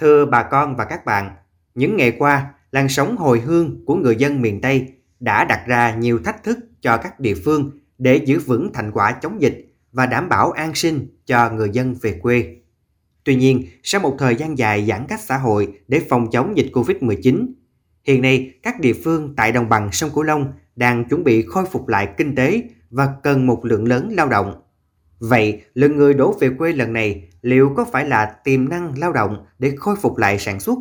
Thưa bà con và các bạn, những ngày qua, làn sóng hồi hương của người dân miền Tây đã đặt ra nhiều thách thức cho các địa phương để giữ vững thành quả chống dịch và đảm bảo an sinh cho người dân về quê. Tuy nhiên, sau một thời gian dài giãn cách xã hội để phòng chống dịch Covid-19, hiện nay các địa phương tại đồng bằng sông Cửu Long đang chuẩn bị khôi phục lại kinh tế và cần một lượng lớn lao động. Vậy, lượng người đổ về quê lần này liệu có phải là tiềm năng lao động để khôi phục lại sản xuất?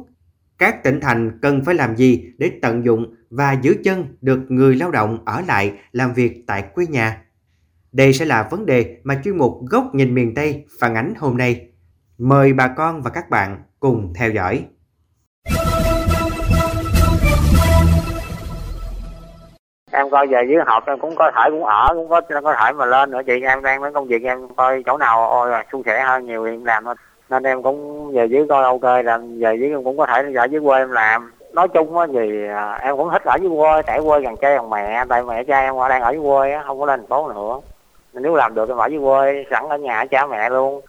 Các tỉnh thành cần phải làm gì để tận dụng và giữ chân được người lao động ở lại làm việc tại quê nhà? Đây sẽ là vấn đề mà chuyên mục Góc nhìn miền Tây phản ánh hôm nay. Mời bà con và các bạn cùng theo dõi. Em coi về dưới hộp em cũng có thể, cũng ở, cũng có có thể mà lên nữa. Chị em đang mấy công việc em coi chỗ nào, ôi suôn sẻ hơn, nhiều thì em làm thôi. Nên em cũng về dưới coi ok làm về dưới em cũng có thể ở dưới quê em làm. Nói chung á thì à, em cũng thích ở dưới quê tại quê, gần cha gần mẹ. Tại mẹ cha em đang ở dưới quê á, không có lên thành phố nữa. Nếu làm được em ở dưới quê, sẵn ở nhà cha mẹ luôn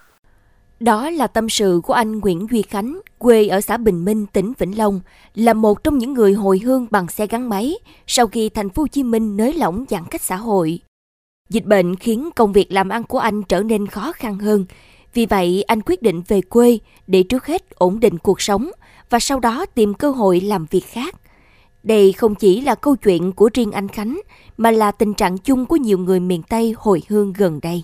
đó là tâm sự của anh Nguyễn Duy Khánh, quê ở xã Bình Minh, tỉnh Vĩnh Long, là một trong những người hồi hương bằng xe gắn máy sau khi thành phố Hồ Chí Minh nới lỏng giãn cách xã hội. Dịch bệnh khiến công việc làm ăn của anh trở nên khó khăn hơn. Vì vậy, anh quyết định về quê để trước hết ổn định cuộc sống và sau đó tìm cơ hội làm việc khác. Đây không chỉ là câu chuyện của riêng anh Khánh, mà là tình trạng chung của nhiều người miền Tây hồi hương gần đây.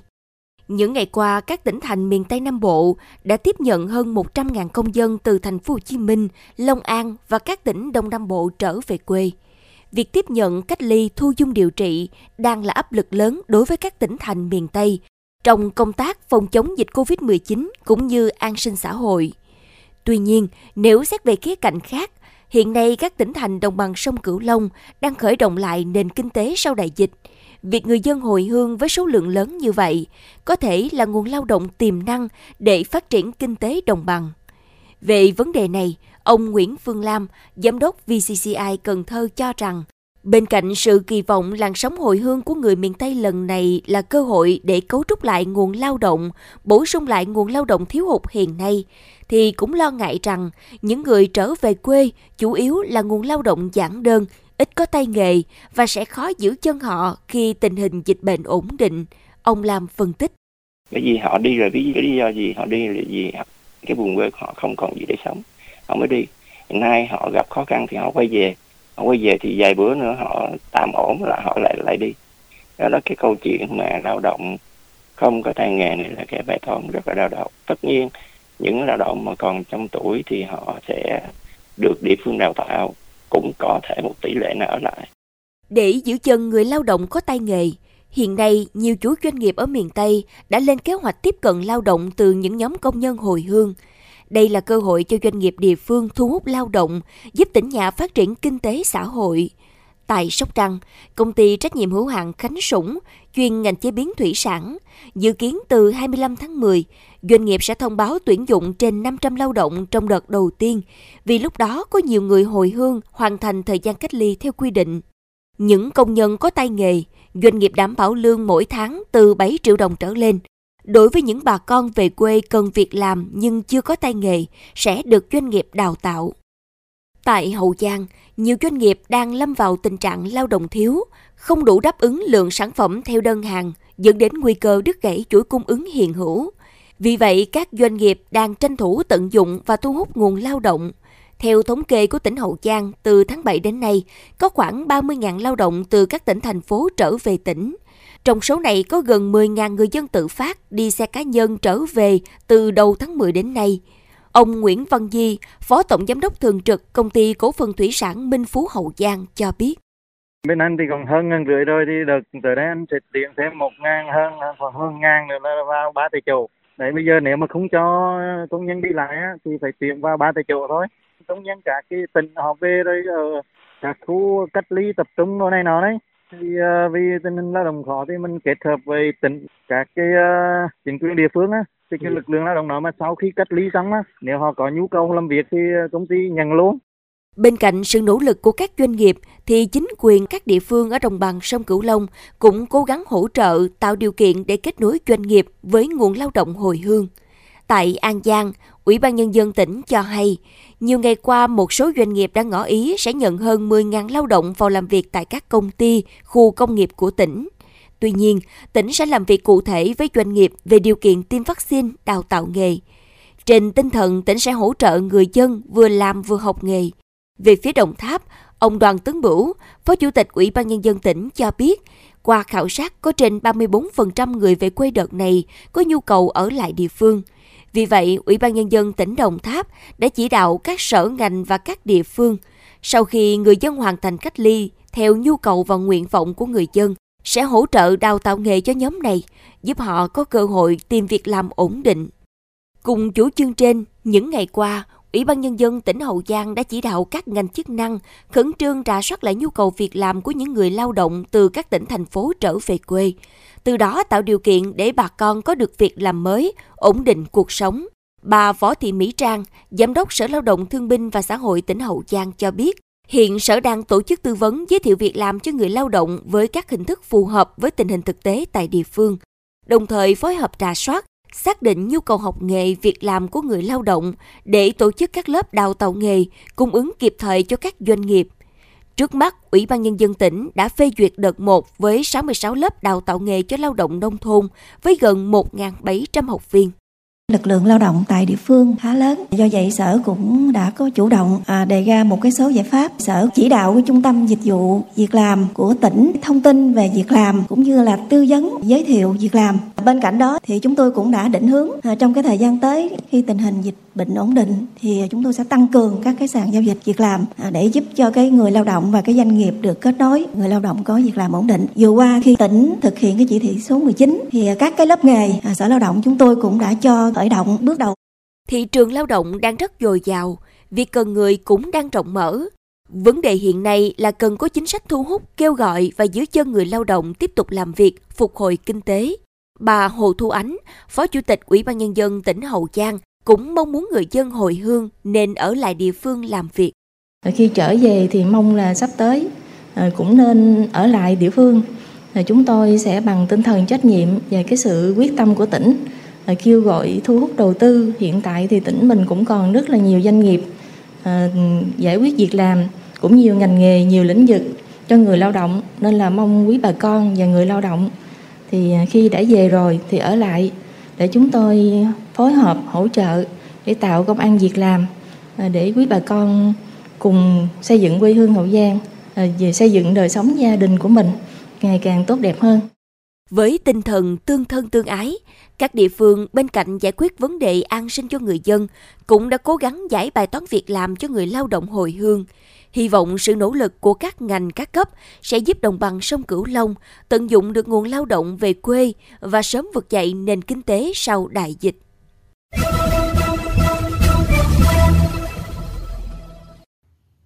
Những ngày qua, các tỉnh thành miền Tây Nam Bộ đã tiếp nhận hơn 100.000 công dân từ thành phố Hồ Chí Minh, Long An và các tỉnh Đông Nam Bộ trở về quê. Việc tiếp nhận, cách ly, thu dung điều trị đang là áp lực lớn đối với các tỉnh thành miền Tây trong công tác phòng chống dịch COVID-19 cũng như an sinh xã hội. Tuy nhiên, nếu xét về khía cạnh khác, hiện nay các tỉnh thành đồng bằng sông Cửu Long đang khởi động lại nền kinh tế sau đại dịch – việc người dân hồi hương với số lượng lớn như vậy có thể là nguồn lao động tiềm năng để phát triển kinh tế đồng bằng. Về vấn đề này, ông Nguyễn Phương Lam, giám đốc VCCI Cần Thơ cho rằng, bên cạnh sự kỳ vọng làn sóng hồi hương của người miền Tây lần này là cơ hội để cấu trúc lại nguồn lao động, bổ sung lại nguồn lao động thiếu hụt hiện nay, thì cũng lo ngại rằng những người trở về quê chủ yếu là nguồn lao động giản đơn, ít có tay nghề và sẽ khó giữ chân họ khi tình hình dịch bệnh ổn định. Ông Lam phân tích. Bởi vì họ đi rồi, vì lý do gì họ đi là gì cái vùng quê họ không còn gì để sống. Họ mới đi. Hiện nay họ gặp khó khăn thì họ quay về. Họ quay về thì vài bữa nữa họ tạm ổn là họ lại lại đi. Đó là cái câu chuyện mà lao động không có tay nghề này là cái bài toán rất là đau đầu. Tất nhiên những lao động mà còn trong tuổi thì họ sẽ được địa phương đào tạo cũng có thể một tỷ lệ nào ở lại. Để giữ chân người lao động có tay nghề, hiện nay nhiều chủ doanh nghiệp ở miền Tây đã lên kế hoạch tiếp cận lao động từ những nhóm công nhân hồi hương. Đây là cơ hội cho doanh nghiệp địa phương thu hút lao động, giúp tỉnh nhà phát triển kinh tế xã hội. Tại Sóc Trăng, công ty trách nhiệm hữu hạn Khánh Sủng, chuyên ngành chế biến thủy sản, dự kiến từ 25 tháng 10, doanh nghiệp sẽ thông báo tuyển dụng trên 500 lao động trong đợt đầu tiên, vì lúc đó có nhiều người hồi hương hoàn thành thời gian cách ly theo quy định. Những công nhân có tay nghề, doanh nghiệp đảm bảo lương mỗi tháng từ 7 triệu đồng trở lên. Đối với những bà con về quê cần việc làm nhưng chưa có tay nghề, sẽ được doanh nghiệp đào tạo. Tại Hậu Giang, nhiều doanh nghiệp đang lâm vào tình trạng lao động thiếu, không đủ đáp ứng lượng sản phẩm theo đơn hàng, dẫn đến nguy cơ đứt gãy chuỗi cung ứng hiện hữu. Vì vậy, các doanh nghiệp đang tranh thủ tận dụng và thu hút nguồn lao động. Theo thống kê của tỉnh Hậu Giang, từ tháng 7 đến nay, có khoảng 30.000 lao động từ các tỉnh thành phố trở về tỉnh. Trong số này có gần 10.000 người dân tự phát đi xe cá nhân trở về từ đầu tháng 10 đến nay. Ông Nguyễn Văn Di, Phó Tổng Giám đốc Thường trực Công ty Cổ phần Thủy sản Minh Phú Hậu Giang cho biết. Bên anh thì còn hơn ngàn rưỡi rồi thì được tới đây anh sẽ tiện thêm một ngàn hơn còn hơn ngàn nữa là vào ba tỷ chủ. Đấy bây giờ nếu mà không cho công nhân đi lại á, thì phải tiện vào ba tỷ chủ thôi. Công nhân cả cái tỉnh họ về rồi ờ, ở các khu cách ly tập trung đồ này nọ đấy thì uh, vì tình hình lao động khó thì mình kết hợp với tỉnh các cái uh, chính quyền địa phương á thì cái ừ. lực lượng lao động đó mà sau khi cách ly xong á nếu họ có nhu cầu làm việc thì công ty nhận luôn Bên cạnh sự nỗ lực của các doanh nghiệp thì chính quyền các địa phương ở đồng bằng sông Cửu Long cũng cố gắng hỗ trợ tạo điều kiện để kết nối doanh nghiệp với nguồn lao động hồi hương. Tại An Giang, Ủy ban Nhân dân tỉnh cho hay, nhiều ngày qua một số doanh nghiệp đã ngỏ ý sẽ nhận hơn 10.000 lao động vào làm việc tại các công ty, khu công nghiệp của tỉnh. Tuy nhiên, tỉnh sẽ làm việc cụ thể với doanh nghiệp về điều kiện tiêm vaccine, đào tạo nghề. Trên tinh thần tỉnh sẽ hỗ trợ người dân vừa làm vừa học nghề. Về phía Đồng Tháp, ông Đoàn Tấn Bửu, Phó Chủ tịch Ủy ban Nhân dân tỉnh cho biết, qua khảo sát có trên 34% người về quê đợt này có nhu cầu ở lại địa phương. Vì vậy, Ủy ban Nhân dân tỉnh Đồng Tháp đã chỉ đạo các sở ngành và các địa phương, sau khi người dân hoàn thành cách ly theo nhu cầu và nguyện vọng của người dân, sẽ hỗ trợ đào tạo nghề cho nhóm này, giúp họ có cơ hội tìm việc làm ổn định. Cùng chủ trương trên, những ngày qua, Ủy ban Nhân dân tỉnh Hậu Giang đã chỉ đạo các ngành chức năng khẩn trương rà soát lại nhu cầu việc làm của những người lao động từ các tỉnh thành phố trở về quê, từ đó tạo điều kiện để bà con có được việc làm mới, ổn định cuộc sống. Bà Võ Thị Mỹ Trang, Giám đốc Sở Lao động Thương binh và Xã hội tỉnh Hậu Giang cho biết, hiện Sở đang tổ chức tư vấn giới thiệu việc làm cho người lao động với các hình thức phù hợp với tình hình thực tế tại địa phương, đồng thời phối hợp trà soát, xác định nhu cầu học nghề, việc làm của người lao động để tổ chức các lớp đào tạo nghề, cung ứng kịp thời cho các doanh nghiệp. Trước mắt, Ủy ban Nhân dân tỉnh đã phê duyệt đợt 1 với 66 lớp đào tạo nghề cho lao động nông thôn với gần 1.700 học viên. Lực lượng lao động tại địa phương khá lớn, do vậy sở cũng đã có chủ động à, đề ra một cái số giải pháp. Sở chỉ đạo của trung tâm dịch vụ việc làm của tỉnh thông tin về việc làm cũng như là tư vấn giới thiệu việc làm. Bên cạnh đó thì chúng tôi cũng đã định hướng à, trong cái thời gian tới khi tình hình dịch bệnh ổn định thì chúng tôi sẽ tăng cường các cái sàn giao dịch việc làm à, để giúp cho cái người lao động và cái doanh nghiệp được kết nối, người lao động có việc làm ổn định. Vừa qua khi tỉnh thực hiện cái chỉ thị số 19 thì các cái lớp nghề à, sở lao động chúng tôi cũng đã cho khởi động bước đầu. Thị trường lao động đang rất dồi dào, việc cần người cũng đang rộng mở. Vấn đề hiện nay là cần có chính sách thu hút, kêu gọi và giữ chân người lao động tiếp tục làm việc, phục hồi kinh tế. Bà Hồ Thu Ánh, Phó Chủ tịch Ủy ban Nhân dân tỉnh Hậu Giang, cũng mong muốn người dân hồi hương nên ở lại địa phương làm việc. Khi trở về thì mong là sắp tới ờ, cũng nên ở lại địa phương. Chúng tôi sẽ bằng tinh thần trách nhiệm và cái sự quyết tâm của tỉnh Ờ, kêu gọi thu hút đầu tư. Hiện tại thì tỉnh mình cũng còn rất là nhiều doanh nghiệp ờ, giải quyết việc làm, cũng nhiều ngành nghề, nhiều lĩnh vực cho người lao động nên là mong quý bà con và người lao động thì ờ, khi đã về rồi thì ở lại để chúng tôi phối hợp hỗ trợ để tạo công an việc làm để quý bà con cùng xây dựng quê hương Hậu Giang về xây dựng đời sống gia đình của mình ngày càng tốt đẹp hơn. Với tinh thần tương thân tương ái, các địa phương bên cạnh giải quyết vấn đề an sinh cho người dân cũng đã cố gắng giải bài toán việc làm cho người lao động hồi hương. Hy vọng sự nỗ lực của các ngành các cấp sẽ giúp đồng bằng sông Cửu Long tận dụng được nguồn lao động về quê và sớm vực dậy nền kinh tế sau đại dịch.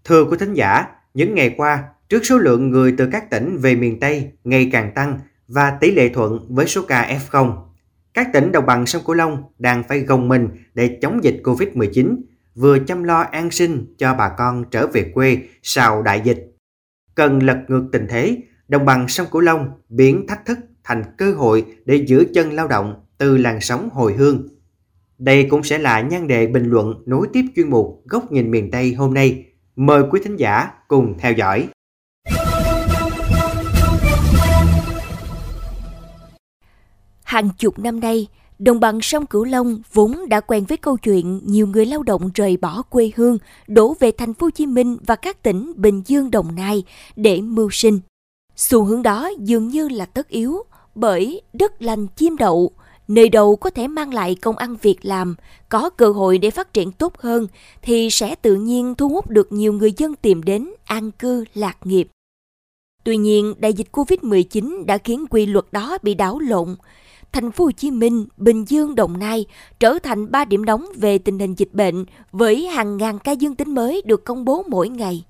Thưa quý thính giả, những ngày qua, trước số lượng người từ các tỉnh về miền Tây ngày càng tăng và tỷ lệ thuận với số ca F0, các tỉnh đồng bằng sông Cửu Long đang phải gồng mình để chống dịch Covid-19 vừa chăm lo an sinh cho bà con trở về quê sau đại dịch. Cần lật ngược tình thế, đồng bằng sông Cửu Long biến thách thức thành cơ hội để giữ chân lao động từ làn sóng hồi hương. Đây cũng sẽ là nhan đề bình luận nối tiếp chuyên mục Góc nhìn miền Tây hôm nay. Mời quý thính giả cùng theo dõi. Hàng chục năm nay, Đồng bằng sông Cửu Long vốn đã quen với câu chuyện nhiều người lao động rời bỏ quê hương, đổ về thành phố Hồ Chí Minh và các tỉnh Bình Dương, Đồng Nai để mưu sinh. Xu hướng đó dường như là tất yếu, bởi đất lành chim đậu, nơi đâu có thể mang lại công ăn việc làm, có cơ hội để phát triển tốt hơn thì sẽ tự nhiên thu hút được nhiều người dân tìm đến an cư lạc nghiệp. Tuy nhiên, đại dịch Covid-19 đã khiến quy luật đó bị đảo lộn, thành phố Hồ Chí Minh, Bình Dương, Đồng Nai trở thành ba điểm nóng về tình hình dịch bệnh với hàng ngàn ca dương tính mới được công bố mỗi ngày.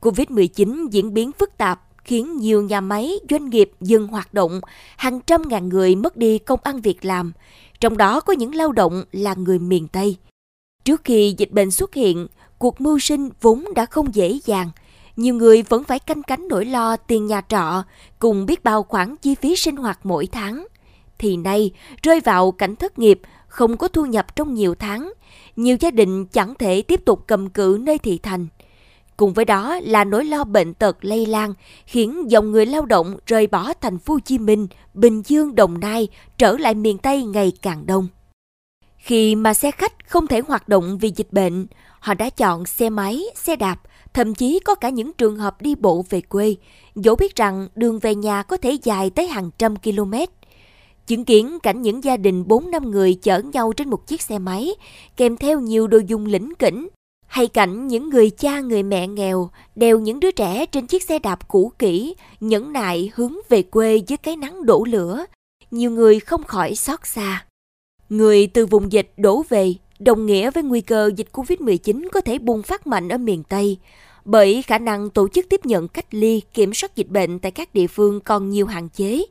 Covid-19 diễn biến phức tạp khiến nhiều nhà máy, doanh nghiệp dừng hoạt động, hàng trăm ngàn người mất đi công ăn việc làm, trong đó có những lao động là người miền Tây. Trước khi dịch bệnh xuất hiện, cuộc mưu sinh vốn đã không dễ dàng. Nhiều người vẫn phải canh cánh nỗi lo tiền nhà trọ, cùng biết bao khoản chi phí sinh hoạt mỗi tháng thì nay rơi vào cảnh thất nghiệp, không có thu nhập trong nhiều tháng. Nhiều gia đình chẳng thể tiếp tục cầm cự nơi thị thành. Cùng với đó là nỗi lo bệnh tật lây lan, khiến dòng người lao động rời bỏ thành phố Hồ Chí Minh, Bình Dương, Đồng Nai trở lại miền Tây ngày càng đông. Khi mà xe khách không thể hoạt động vì dịch bệnh, họ đã chọn xe máy, xe đạp, thậm chí có cả những trường hợp đi bộ về quê, dẫu biết rằng đường về nhà có thể dài tới hàng trăm km. Chứng kiến cảnh những gia đình 4 năm người chở nhau trên một chiếc xe máy, kèm theo nhiều đồ dùng lĩnh kỉnh, hay cảnh những người cha người mẹ nghèo đeo những đứa trẻ trên chiếc xe đạp cũ kỹ, nhẫn nại hướng về quê dưới cái nắng đổ lửa, nhiều người không khỏi xót xa. Người từ vùng dịch đổ về đồng nghĩa với nguy cơ dịch Covid-19 có thể bùng phát mạnh ở miền Tây, bởi khả năng tổ chức tiếp nhận cách ly kiểm soát dịch bệnh tại các địa phương còn nhiều hạn chế.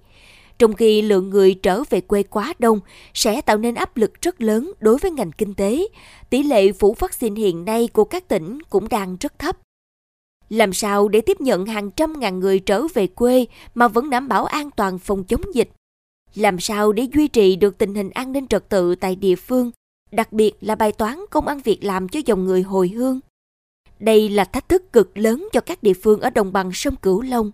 Trong khi lượng người trở về quê quá đông sẽ tạo nên áp lực rất lớn đối với ngành kinh tế, tỷ lệ phủ vaccine hiện nay của các tỉnh cũng đang rất thấp. Làm sao để tiếp nhận hàng trăm ngàn người trở về quê mà vẫn đảm bảo an toàn phòng chống dịch? Làm sao để duy trì được tình hình an ninh trật tự tại địa phương, đặc biệt là bài toán công ăn việc làm cho dòng người hồi hương? Đây là thách thức cực lớn cho các địa phương ở đồng bằng sông Cửu Long.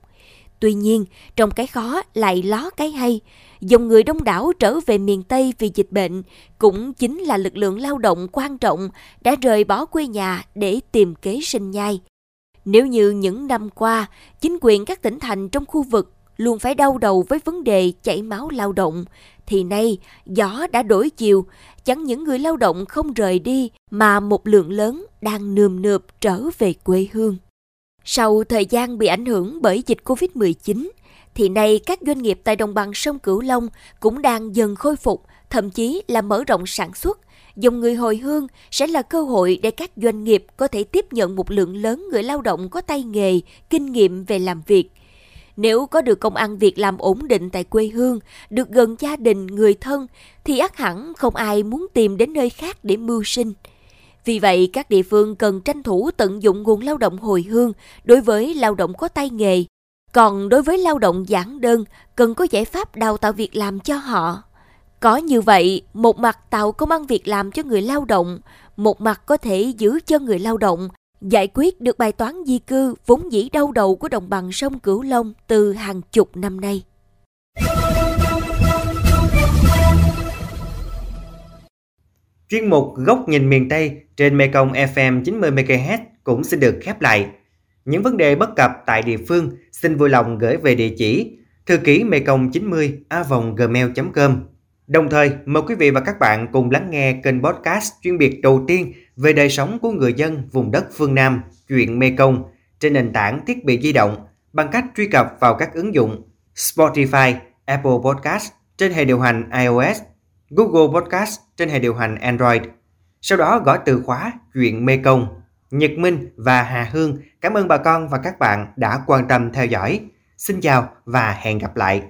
Tuy nhiên, trong cái khó lại ló cái hay, dòng người đông đảo trở về miền Tây vì dịch bệnh cũng chính là lực lượng lao động quan trọng đã rời bỏ quê nhà để tìm kế sinh nhai. Nếu như những năm qua, chính quyền các tỉnh thành trong khu vực luôn phải đau đầu với vấn đề chảy máu lao động, thì nay gió đã đổi chiều, chẳng những người lao động không rời đi mà một lượng lớn đang nườm nượp trở về quê hương. Sau thời gian bị ảnh hưởng bởi dịch Covid-19, thì nay các doanh nghiệp tại đồng bằng sông Cửu Long cũng đang dần khôi phục, thậm chí là mở rộng sản xuất. Dòng người hồi hương sẽ là cơ hội để các doanh nghiệp có thể tiếp nhận một lượng lớn người lao động có tay nghề, kinh nghiệm về làm việc. Nếu có được công ăn việc làm ổn định tại quê hương, được gần gia đình, người thân, thì ắt hẳn không ai muốn tìm đến nơi khác để mưu sinh. Vì vậy, các địa phương cần tranh thủ tận dụng nguồn lao động hồi hương đối với lao động có tay nghề. Còn đối với lao động giản đơn, cần có giải pháp đào tạo việc làm cho họ. Có như vậy, một mặt tạo công ăn việc làm cho người lao động, một mặt có thể giữ chân người lao động, giải quyết được bài toán di cư vốn dĩ đau đầu của đồng bằng sông Cửu Long từ hàng chục năm nay. Chuyên mục Góc nhìn miền Tây trên Mekong FM 90MHz cũng xin được khép lại. Những vấn đề bất cập tại địa phương xin vui lòng gửi về địa chỉ thư ký mekong 90 gmail.com. Đồng thời, mời quý vị và các bạn cùng lắng nghe kênh podcast chuyên biệt đầu tiên về đời sống của người dân vùng đất phương Nam, chuyện Mekong trên nền tảng thiết bị di động bằng cách truy cập vào các ứng dụng Spotify, Apple Podcast trên hệ điều hành iOS Google Podcast trên hệ điều hành Android. Sau đó gõ từ khóa chuyện Mê Công. Nhật Minh và Hà Hương cảm ơn bà con và các bạn đã quan tâm theo dõi. Xin chào và hẹn gặp lại.